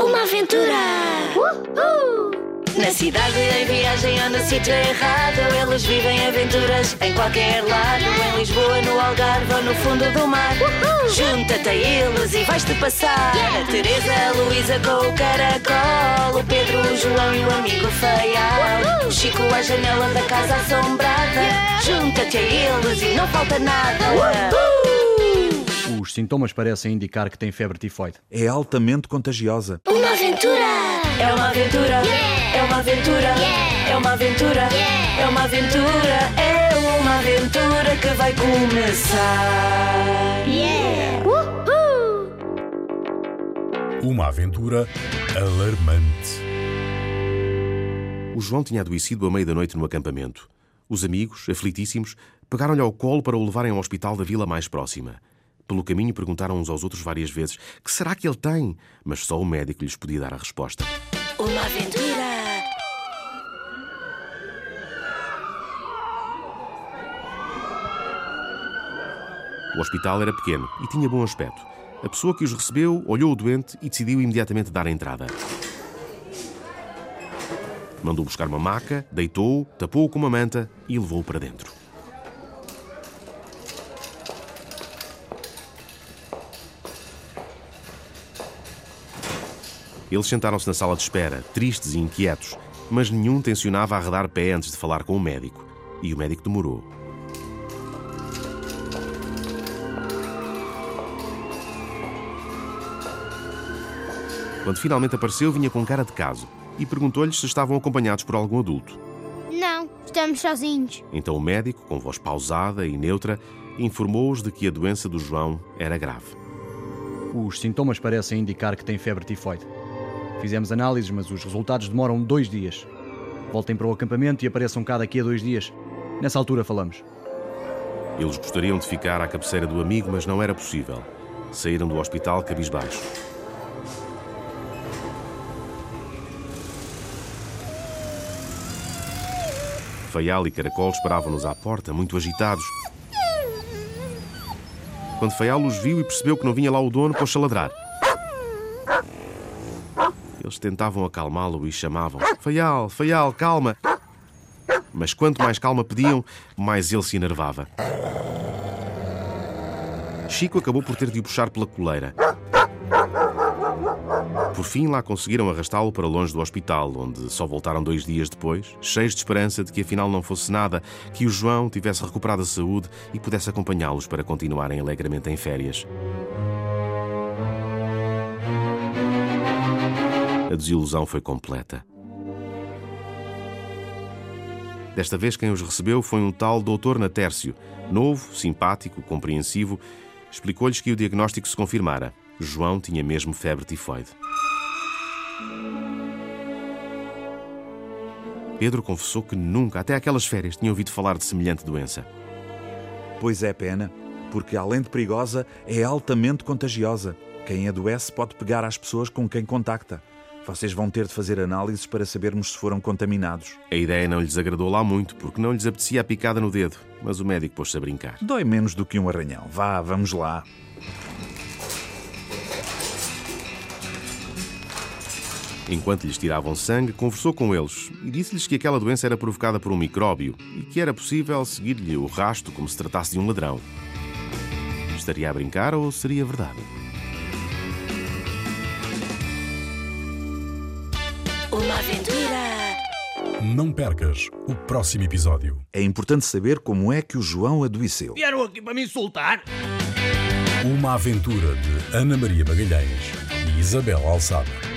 Uma aventura! Na cidade, em viagem ou no sítio errado Eles vivem aventuras em qualquer lado. Em Lisboa, no Algarve ou no fundo do mar. Junta-te a eles e vais-te passar. A Teresa, a Luísa com o caracol. O Pedro, o João e o amigo Feial O Chico à janela da casa assombrada. Junta-te a eles e não falta nada Os sintomas parecem indicar que tem febre tifoide. É altamente contagiosa. Uma aventura! É uma aventura! É uma aventura! É uma aventura! É uma aventura! É uma aventura que vai começar! Yeah! Uma aventura alarmante. O João tinha adoecido à meia da noite no acampamento. Os amigos, aflitíssimos, pegaram-lhe ao colo para o levarem ao hospital da vila mais próxima. Pelo caminho perguntaram uns aos outros várias vezes: que será que ele tem? Mas só o médico lhes podia dar a resposta. Uma aventura! O hospital era pequeno e tinha bom aspecto. A pessoa que os recebeu olhou o doente e decidiu imediatamente dar a entrada. Mandou buscar uma maca, deitou-o, tapou-o com uma manta e levou-o para dentro. Eles sentaram-se na sala de espera, tristes e inquietos, mas nenhum tencionava arredar pé antes de falar com o médico. E o médico demorou. Quando finalmente apareceu, vinha com cara de caso e perguntou-lhes se estavam acompanhados por algum adulto. Não, estamos sozinhos. Então o médico, com voz pausada e neutra, informou-os de que a doença do João era grave. Os sintomas parecem indicar que tem febre tifoide. Fizemos análises, mas os resultados demoram dois dias. Voltem para o acampamento e apareçam cá daqui a dois dias. Nessa altura falamos. Eles gostariam de ficar à cabeceira do amigo, mas não era possível. Saíram do hospital cabisbaixo. Faial e Caracol esperavam-nos à porta, muito agitados. Quando Faial os viu e percebeu que não vinha lá o dono, pôs-se a ladrar. Eles tentavam acalmá-lo e chamavam: Faial, Faial, calma! Mas quanto mais calma pediam, mais ele se enervava. Chico acabou por ter de o puxar pela coleira. Por fim, lá conseguiram arrastá-lo para longe do hospital, onde só voltaram dois dias depois, cheios de esperança de que afinal não fosse nada, que o João tivesse recuperado a saúde e pudesse acompanhá-los para continuarem alegremente em férias. A desilusão foi completa. Desta vez, quem os recebeu foi um tal Doutor Natércio, novo, simpático, compreensivo. Explicou-lhes que o diagnóstico se confirmara. João tinha mesmo febre tifoide. Pedro confessou que nunca, até aquelas férias, tinha ouvido falar de semelhante doença. Pois é pena, porque além de perigosa, é altamente contagiosa. Quem adoece pode pegar às pessoas com quem contacta. Vocês vão ter de fazer análises para sabermos se foram contaminados. A ideia não lhes agradou lá muito, porque não lhes apetecia a picada no dedo, mas o médico pôs-se a brincar. Dói menos do que um arranhão. Vá, vamos lá. Enquanto lhes tiravam sangue, conversou com eles e disse-lhes que aquela doença era provocada por um micróbio e que era possível seguir-lhe o rasto como se tratasse de um ladrão. Estaria a brincar ou seria verdade? Uma aventura! Não percas o próximo episódio. É importante saber como é que o João adoeceu. Vieram aqui para me insultar? Uma aventura de Ana Maria Magalhães e Isabel Alçada.